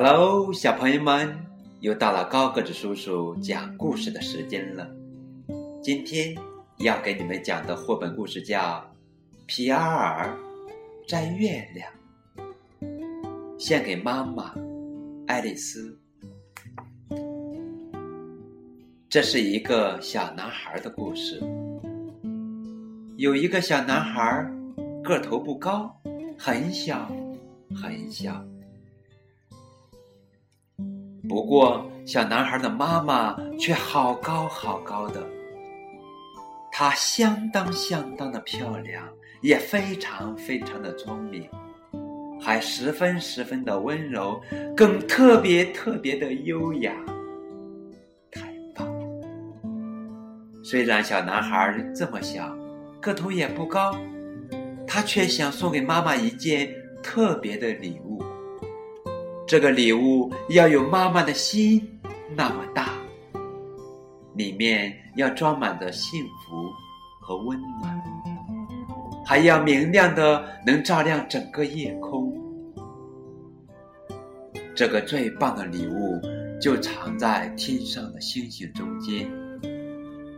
Hello，小朋友们，又到了高个子叔叔讲故事的时间了。今天要给你们讲的绘本故事叫《皮埃尔摘月亮》，献给妈妈爱丽丝。这是一个小男孩的故事。有一个小男孩，个头不高，很小，很小。不过，小男孩的妈妈却好高好高的。她相当相当的漂亮，也非常非常的聪明，还十分十分的温柔，更特别特别的优雅。太棒了！虽然小男孩这么小，个头也不高，他却想送给妈妈一件特别的礼物。这个礼物要有妈妈的心那么大，里面要装满着幸福和温暖，还要明亮的能照亮整个夜空。这个最棒的礼物就藏在天上的星星中间。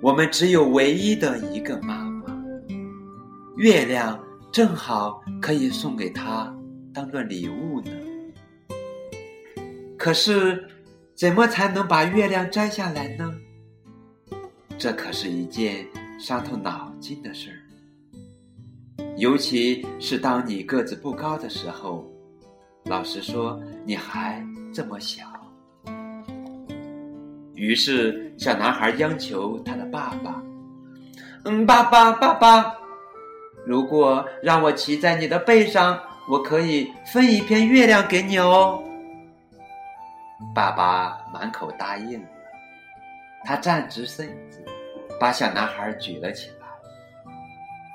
我们只有唯一的一个妈妈，月亮正好可以送给她当做礼物呢。可是，怎么才能把月亮摘下来呢？这可是一件伤透脑筋的事儿。尤其是当你个子不高的时候，老实说，你还这么小。于是，小男孩央求他的爸爸：“嗯，爸爸，爸爸，如果让我骑在你的背上，我可以分一片月亮给你哦。”爸爸满口答应了，他站直身子，把小男孩举了起来。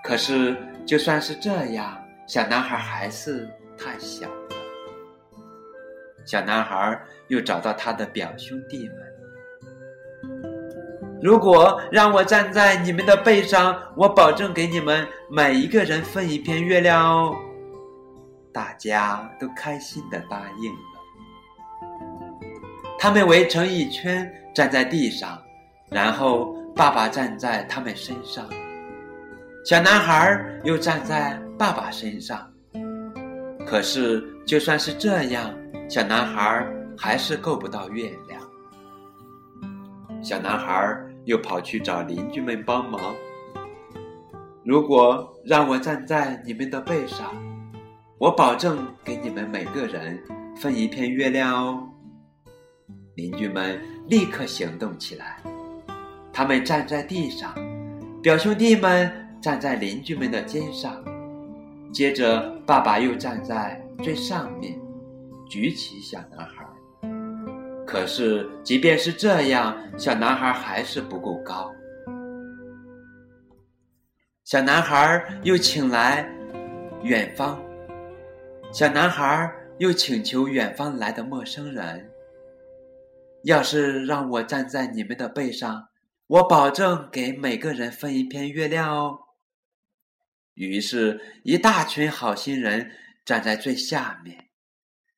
可是，就算是这样，小男孩还是太小了。小男孩又找到他的表兄弟们：“如果让我站在你们的背上，我保证给你们每一个人分一片月亮哦。”大家都开心的答应。他们围成一圈，站在地上，然后爸爸站在他们身上，小男孩又站在爸爸身上。可是，就算是这样，小男孩还是够不到月亮。小男孩又跑去找邻居们帮忙。如果让我站在你们的背上，我保证给你们每个人分一片月亮哦。邻居们立刻行动起来，他们站在地上，表兄弟们站在邻居们的肩上，接着爸爸又站在最上面，举起小男孩。可是，即便是这样，小男孩还是不够高。小男孩又请来远方，小男孩又请求远方来的陌生人。要是让我站在你们的背上，我保证给每个人分一片月亮哦。于是，一大群好心人站在最下面，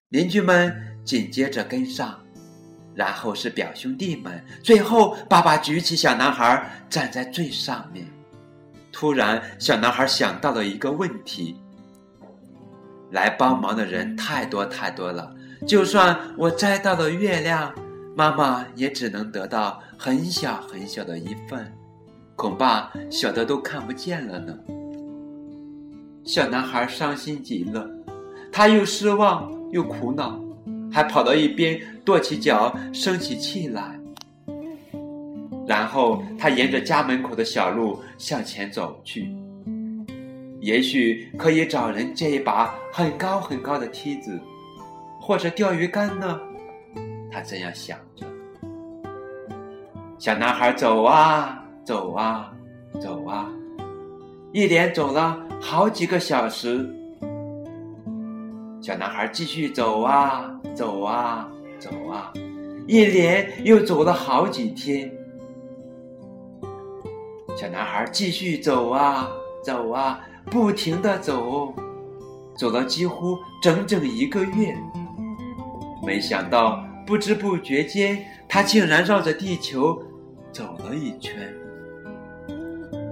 邻居们紧接着跟上，然后是表兄弟们，最后爸爸举起小男孩站在最上面。突然，小男孩想到了一个问题：来帮忙的人太多太多了，就算我摘到了月亮。妈妈也只能得到很小很小的一份，恐怕小的都看不见了呢。小男孩伤心极了，他又失望又苦恼，还跑到一边跺起脚，生起气来。然后他沿着家门口的小路向前走去，也许可以找人借一把很高很高的梯子，或者钓鱼竿呢。他这样想着。小男孩走啊走啊走啊，一连走了好几个小时。小男孩继续走啊走啊走啊，一连又走了好几天。小男孩继续走啊走啊，不停的走，走了几乎整整一个月。没想到不知不觉间，他竟然绕着地球走了一圈，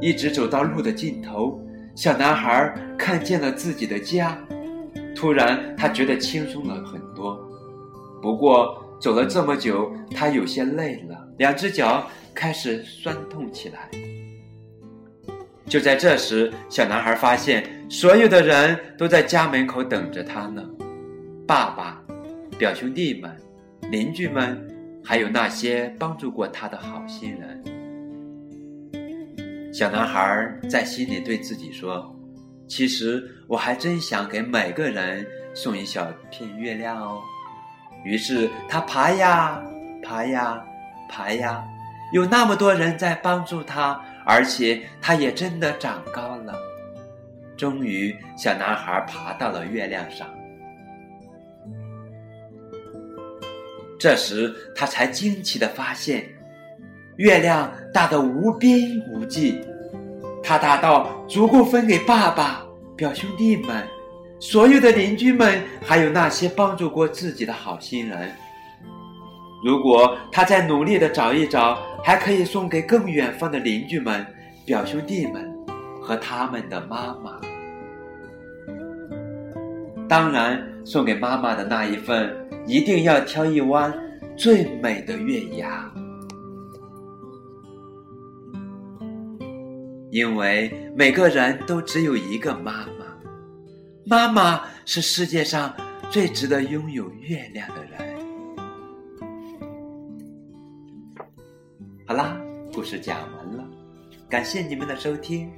一直走到路的尽头。小男孩看见了自己的家，突然他觉得轻松了很多。不过走了这么久，他有些累了，两只脚开始酸痛起来。就在这时，小男孩发现所有的人都在家门口等着他呢：爸爸、表兄弟们、邻居们，还有那些帮助过他的好心人。小男孩在心里对自己说：“其实我还真想给每个人送一小片月亮哦。”于是他爬呀爬呀爬呀，有那么多人在帮助他。而且，他也真的长高了。终于，小男孩爬到了月亮上。这时，他才惊奇的发现，月亮大得无边无际，它大到足够分给爸爸、表兄弟们、所有的邻居们，还有那些帮助过自己的好心人。如果他再努力的找一找，还可以送给更远方的邻居们、表兄弟们和他们的妈妈。当然，送给妈妈的那一份，一定要挑一弯最美的月牙，因为每个人都只有一个妈妈，妈妈是世界上最值得拥有月亮的人。好啦，故事讲完了，感谢你们的收听。